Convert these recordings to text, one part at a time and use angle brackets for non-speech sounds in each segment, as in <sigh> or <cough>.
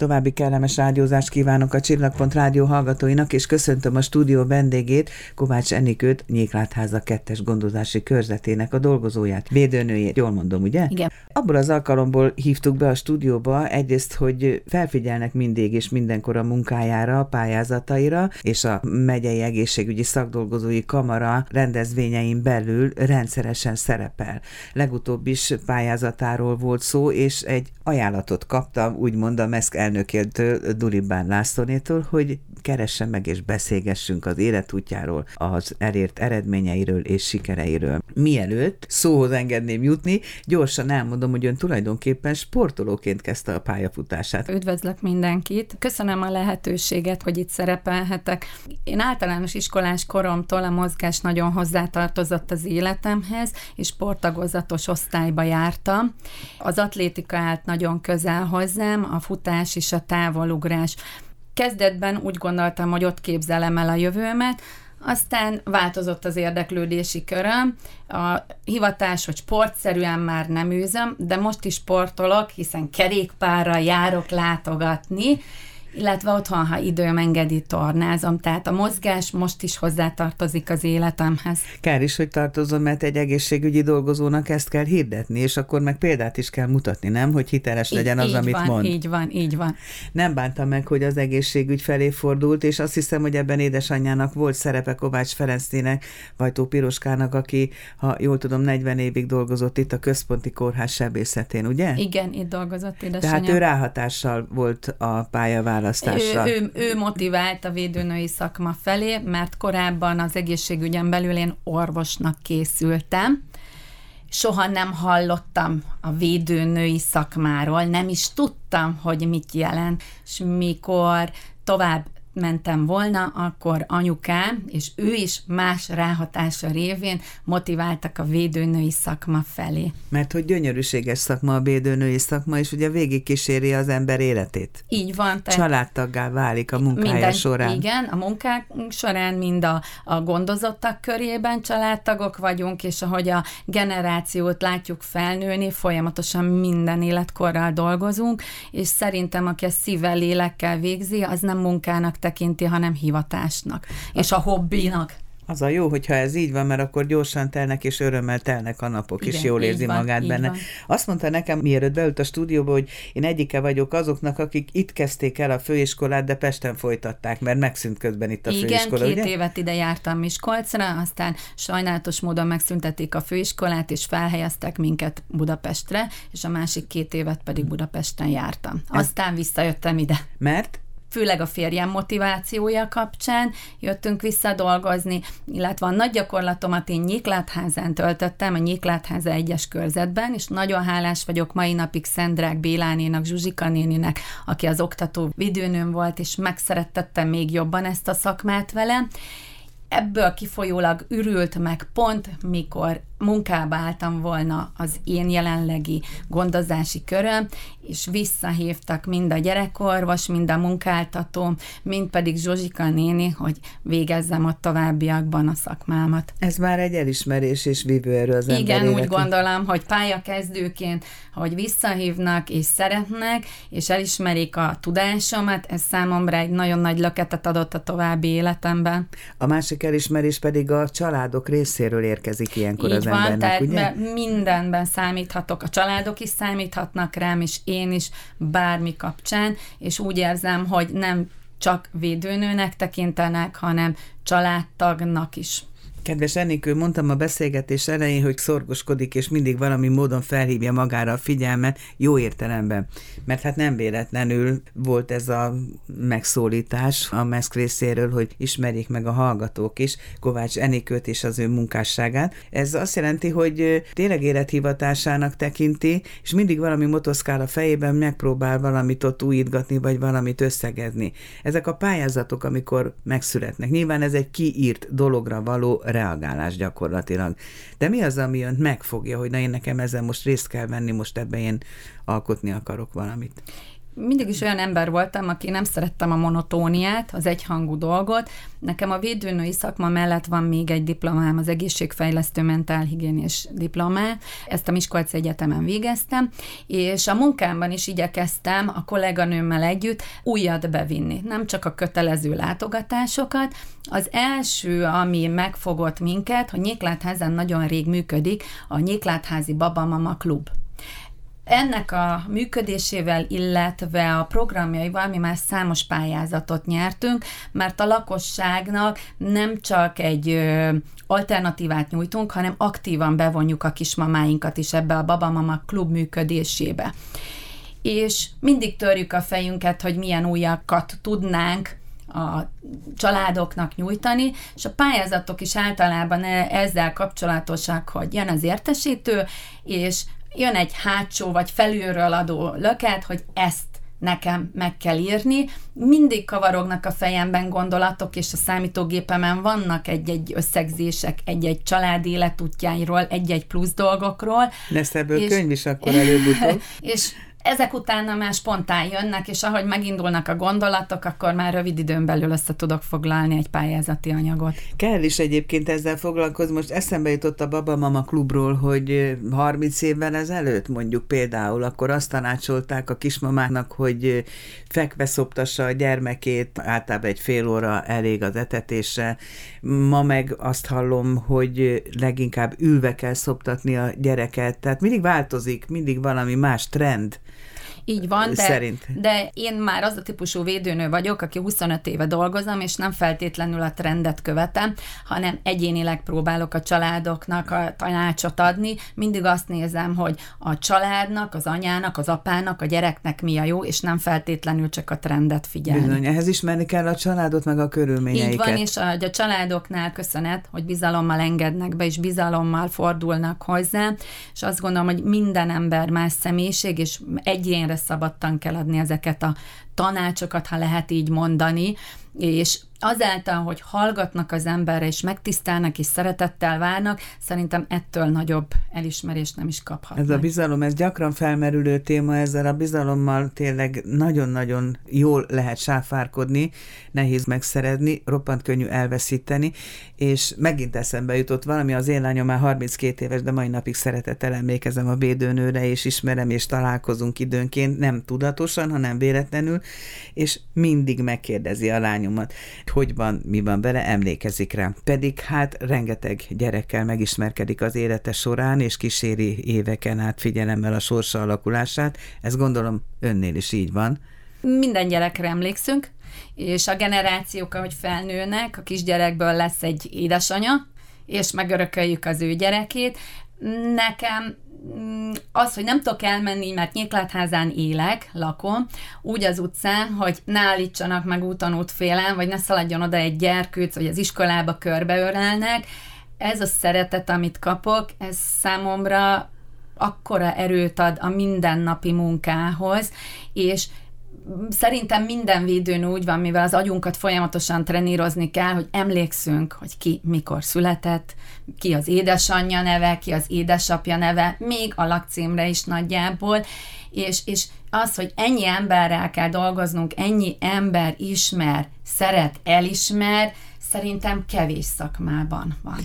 További kellemes rádiózást kívánok a Csillagpont rádió hallgatóinak, és köszöntöm a stúdió vendégét, Kovács Enikőt, Nyéklátháza kettes gondozási körzetének a dolgozóját, védőnőjét. Jól mondom, ugye? Igen. Abból az alkalomból hívtuk be a stúdióba egyrészt, hogy felfigyelnek mindig és mindenkor a munkájára, a pályázataira, és a megyei egészségügyi szakdolgozói kamara rendezvényein belül rendszeresen szerepel. Legutóbb is pályázatáról volt szó, és egy ajánlatot kaptam, úgymond a MESZK elnökétől, Dulibán Lászlónétól, hogy keressen meg és beszélgessünk az életútjáról, az elért eredményeiről és sikereiről. Mielőtt szóhoz engedném jutni, gyorsan elmondom, hogy ön tulajdonképpen sportolóként kezdte a pályafutását. Üdvözlök mindenkit. Köszönöm a lehetőséget, hogy itt szerepelhetek. Én általános iskolás koromtól a mozgás nagyon hozzátartozott az életemhez, és sportagozatos osztályba jártam. Az atlétika állt nagyon közel hozzám, a futás és a távolugrás. Kezdetben úgy gondoltam, hogy ott képzelem el a jövőmet, aztán változott az érdeklődési köröm. A hivatás, hogy sportszerűen már nem űzöm, de most is sportolok, hiszen kerékpárra járok látogatni, illetve otthon, ha időm engedi, tornázom. Tehát a mozgás most is hozzátartozik az életemhez. Kár is, hogy tartozom, mert egy egészségügyi dolgozónak ezt kell hirdetni, és akkor meg példát is kell mutatni, nem? Hogy hiteles legyen így, az, így amit van, mond. Így van, így van. Nem bántam meg, hogy az egészségügy felé fordult, és azt hiszem, hogy ebben édesanyjának volt szerepe Kovács Ferencnének, Vajtó Piroskának, aki, ha jól tudom, 40 évig dolgozott itt a Központi Kórház sebészetén, ugye? Igen, itt dolgozott édesanyám. Tehát ő ráhatással volt a pályaválasztásra. Ő, ő, ő motivált a védőnői szakma felé, mert korábban az egészségügyen belül én orvosnak készültem, soha nem hallottam a védőnői szakmáról, nem is tudtam, hogy mit jelent, és mikor tovább mentem volna, akkor anyukám, és ő is más ráhatása révén motiváltak a védőnői szakma felé. Mert hogy gyönyörűséges szakma a védőnői szakma, és ugye végig kíséri az ember életét. Így van. Tehát Családtaggá válik a munkája minden, során. Igen, a munkák során mind a, a gondozottak körében családtagok vagyunk, és ahogy a generációt látjuk felnőni, folyamatosan minden életkorral dolgozunk, és szerintem, aki ezt szívvel, lélekkel végzi, az nem munkának tekinti, hanem hivatásnak, és a hobbinak. Az a jó, hogyha ez így van, mert akkor gyorsan telnek és örömmel telnek a napok, Igen, és jól érzi van, magát benne. Van. Azt mondta nekem, mielőtt beült a stúdióba, hogy én egyike vagyok azoknak, akik itt kezdték el a főiskolát, de Pesten folytatták, mert megszűnt közben itt a Igen, főiskola. két ugye? évet ide jártam Miskolcra, aztán sajnálatos módon megszüntették a főiskolát, és felhelyeztek minket Budapestre, és a másik két évet pedig Budapesten jártam. Aztán visszajöttem ide. Mert? Főleg a férjem motivációja kapcsán jöttünk vissza dolgozni, illetve a nagy gyakorlatomat én Nyiklátházán töltöttem, a Nyiklátháza egyes körzetben, és nagyon hálás vagyok mai napig Szendrák Bélánénak, Zsuzsika néninek, aki az oktató vidőnőm volt, és megszerettettem még jobban ezt a szakmát vele. Ebből kifolyólag ürült meg pont, mikor munkába álltam volna az én jelenlegi gondozási köröm, és visszahívtak mind a gyerekorvos, mind a munkáltató, mind pedig Zsuzsika néni, hogy végezzem a továbbiakban a szakmámat. Ez már egy elismerés és vívőerő az Igen, ember úgy életi. gondolom, hogy pályakezdőként, hogy visszahívnak és szeretnek, és elismerik a tudásomat, ez számomra egy nagyon nagy löketet adott a további életemben. A másik elismerés pedig a családok részéről érkezik ilyenkor Így az van, tehát ugye? mindenben számíthatok, a családok is számíthatnak rám, és én is bármi kapcsán, és úgy érzem, hogy nem csak védőnőnek tekintenek, hanem családtagnak is. Kedves Enikő, mondtam a beszélgetés elején, hogy szorgoskodik, és mindig valami módon felhívja magára a figyelmet, jó értelemben. Mert hát nem véletlenül volt ez a megszólítás a MESZK részéről, hogy ismerjék meg a hallgatók is Kovács Enikőt és az ő munkásságát. Ez azt jelenti, hogy tényleg élethivatásának tekinti, és mindig valami motoszkál a fejében, megpróbál valamit ott újítgatni, vagy valamit összegezni. Ezek a pályázatok, amikor megszületnek. Nyilván ez egy kiírt dologra való reagálás gyakorlatilag. De mi az, ami önt megfogja, hogy na én nekem ezzel most részt kell venni, most ebben én alkotni akarok valamit? Mindig is olyan ember voltam, aki nem szerettem a monotóniát, az egyhangú dolgot. Nekem a védőnői szakma mellett van még egy diplomám, az egészségfejlesztő mentálhigiénés diplomá. Ezt a Miskolci Egyetemen végeztem, és a munkámban is igyekeztem a kolléganőmmel együtt újat bevinni. Nem csak a kötelező látogatásokat. Az első, ami megfogott minket, hogy Nyéklátházen nagyon rég működik, a Nyéklátházi Babamama Klub ennek a működésével, illetve a programjaival mi már számos pályázatot nyertünk, mert a lakosságnak nem csak egy alternatívát nyújtunk, hanem aktívan bevonjuk a kismamáinkat is ebbe a Babamama klub működésébe. És mindig törjük a fejünket, hogy milyen újakat tudnánk a családoknak nyújtani, és a pályázatok is általában e- ezzel kapcsolatosak, hogy jön az értesítő, és jön egy hátsó vagy felülről adó löket, hogy ezt nekem meg kell írni. Mindig kavarognak a fejemben gondolatok, és a számítógépemen vannak egy-egy összegzések, egy-egy család életútjáiról, egy-egy plusz dolgokról. Lesz ebből és, könyv is akkor előbb-utóbb. <laughs> És ezek utána már spontán jönnek, és ahogy megindulnak a gondolatok, akkor már rövid időn belül össze tudok foglalni egy pályázati anyagot. Kell is egyébként ezzel foglalkozni. Most eszembe jutott a Baba Mama klubról, hogy 30 évvel ezelőtt mondjuk például, akkor azt tanácsolták a kismamáknak, hogy fekve szoptassa a gyermekét, általában egy fél óra elég az etetésre. Ma meg azt hallom, hogy leginkább ülve kell szoptatni a gyereket, tehát mindig változik, mindig valami más trend. Így van, de, Szerint. de én már az a típusú védőnő vagyok, aki 25 éve dolgozom, és nem feltétlenül a trendet követem, hanem egyénileg próbálok a családoknak a tanácsot adni. Mindig azt nézem, hogy a családnak, az anyának, az apának, a gyereknek mi a jó, és nem feltétlenül csak a trendet figyelni. Bizony, ehhez ismerni kell a családot, meg a körülményeiket. Így van, és a, a családoknál köszönet, hogy bizalommal engednek be, és bizalommal fordulnak hozzá, és azt gondolom, hogy minden ember más személyiség, és egyénre szabadtan kell adni ezeket a tanácsokat, ha lehet így mondani, és azáltal, hogy hallgatnak az emberre, és megtisztelnek, és szeretettel várnak, szerintem ettől nagyobb elismerést nem is kaphatnak. Ez a bizalom, ez gyakran felmerülő téma, ezzel a bizalommal tényleg nagyon-nagyon jól lehet sáfárkodni, nehéz megszerezni, roppant könnyű elveszíteni, és megint eszembe jutott valami, az én lányom már 32 éves, de mai napig szeretettel emlékezem a védőnőre, és ismerem, és találkozunk időnként, nem tudatosan, hanem véletlenül, és mindig megkérdezi a lányomat, hogy van, mi van vele, emlékezik rá. Pedig hát rengeteg gyerekkel megismerkedik az élete során, és kíséri éveken át figyelemmel a sorsa alakulását. Ez gondolom önnél is így van. Minden gyerekre emlékszünk, és a generációk, ahogy felnőnek, a kisgyerekből lesz egy édesanya, és megörököljük az ő gyerekét. Nekem az, hogy nem tudok elmenni, mert Nyéklátházán élek, lakom, úgy az utcán, hogy ne állítsanak meg úton útfélen, vagy ne szaladjon oda egy gyerkőc, vagy az iskolába körbeörelnek, ez a szeretet, amit kapok, ez számomra akkora erőt ad a mindennapi munkához, és szerintem minden védőn úgy van, mivel az agyunkat folyamatosan trenírozni kell, hogy emlékszünk, hogy ki mikor született, ki az édesanyja neve, ki az édesapja neve, még a lakcímre is nagyjából, és, és az, hogy ennyi emberrel kell dolgoznunk, ennyi ember ismer, szeret, elismer, szerintem kevés szakmában van.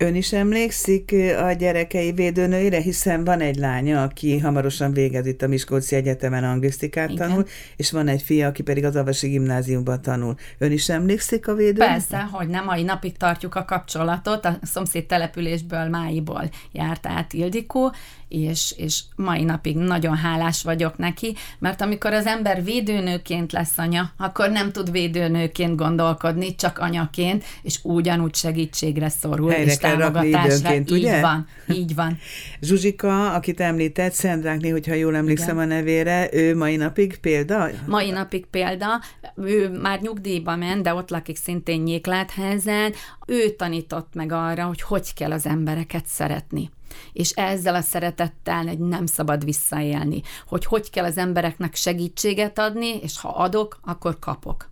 Ön is emlékszik a gyerekei védőnőire, hiszen van egy lánya, aki hamarosan végez itt a Miskolci Egyetemen anglisztikát Igen. tanul, és van egy fia, aki pedig az Avasi Gimnáziumban tanul. Ön is emlékszik a védőnőre? Persze, hogy nem, mai napig tartjuk a kapcsolatot, a szomszéd településből, Máiból járt át Ildikó, és, és mai napig nagyon hálás vagyok neki, mert amikor az ember védőnőként lesz anya, akkor nem tud védőnőként gondolkodni, csak anyaként, és ugyanúgy segítségre szorul, Helyre és támogatásra. Így ugye? van, így van. <laughs> Zsuzsika, akit említett, Szendrákné, hogyha jól emlékszem Igen. a nevére, ő mai napig példa? Mai napig példa, ő már nyugdíjba ment, de ott lakik szintén Nyéklátházen, ő tanított meg arra, hogy hogy kell az embereket szeretni és ezzel a szeretettel hogy nem szabad visszaélni, hogy hogy kell az embereknek segítséget adni, és ha adok, akkor kapok.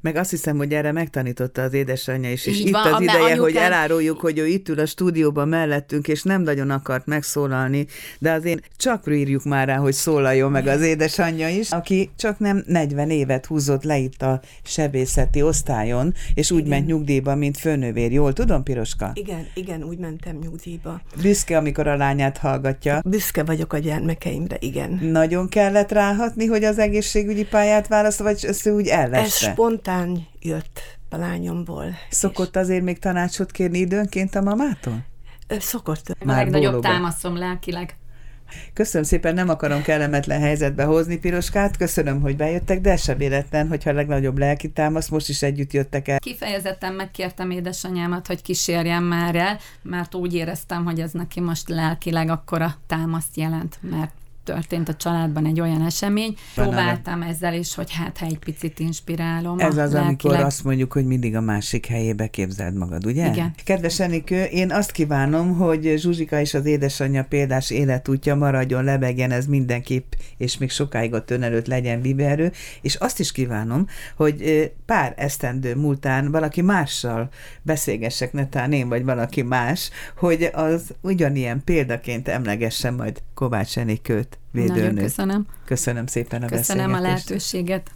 Meg azt hiszem, hogy erre megtanította az édesanyja is, és Így itt van, az ideje, anyukám- hogy eláruljuk, hogy ő itt ül a stúdióban mellettünk, és nem nagyon akart megszólalni, de azért csak írjuk már rá, hogy szólaljon meg az édesanyja is, aki csak nem 40 évet húzott le itt a sebészeti osztályon, és úgy Igen. ment nyugdíjba, mint főnövér. Jól tudom, Piroska? Igen, igen, úgy mentem nyugdíjba. Büszke, amikor a lányát hallgatja. Büszke vagyok a gyermekeimre, igen. Nagyon kellett ráhatni, hogy az egészségügyi pályát választ, vagy ezt úgy Ez elleste? Spontán jött a lányomból. Szokott azért még tanácsot kérni időnként a mamától? Szokott. A Már legnagyobb bólogat. támaszom lelkileg. Köszönöm szépen, nem akarom kellemetlen helyzetbe hozni Piroskát, köszönöm, hogy bejöttek, de sem véletlen, hogyha a legnagyobb lelki támasz, most is együtt jöttek el. Kifejezetten megkértem édesanyámat, hogy kísérjem már el, mert úgy éreztem, hogy ez neki most lelkileg akkora támaszt jelent, mert történt a családban egy olyan esemény. Próbáltam ezzel is, hogy hát ha egy picit inspirálom. Ez az, amikor lelkileg. azt mondjuk, hogy mindig a másik helyébe képzeld magad, ugye? Igen. Kedves Enikő, én azt kívánom, hogy Zsuzsika és az édesanyja példás életútja maradjon, lebegjen ez mindenképp, és még sokáig a tön előtt legyen viverő, és azt is kívánom, hogy pár esztendő múltán valaki mással beszélgessek, netán én vagy valaki más, hogy az ugyanilyen példaként emlegesse majd Kovács Enikőt, Nagyon védőnőt. köszönöm. Köszönöm szépen a Köszönöm a lehetőséget.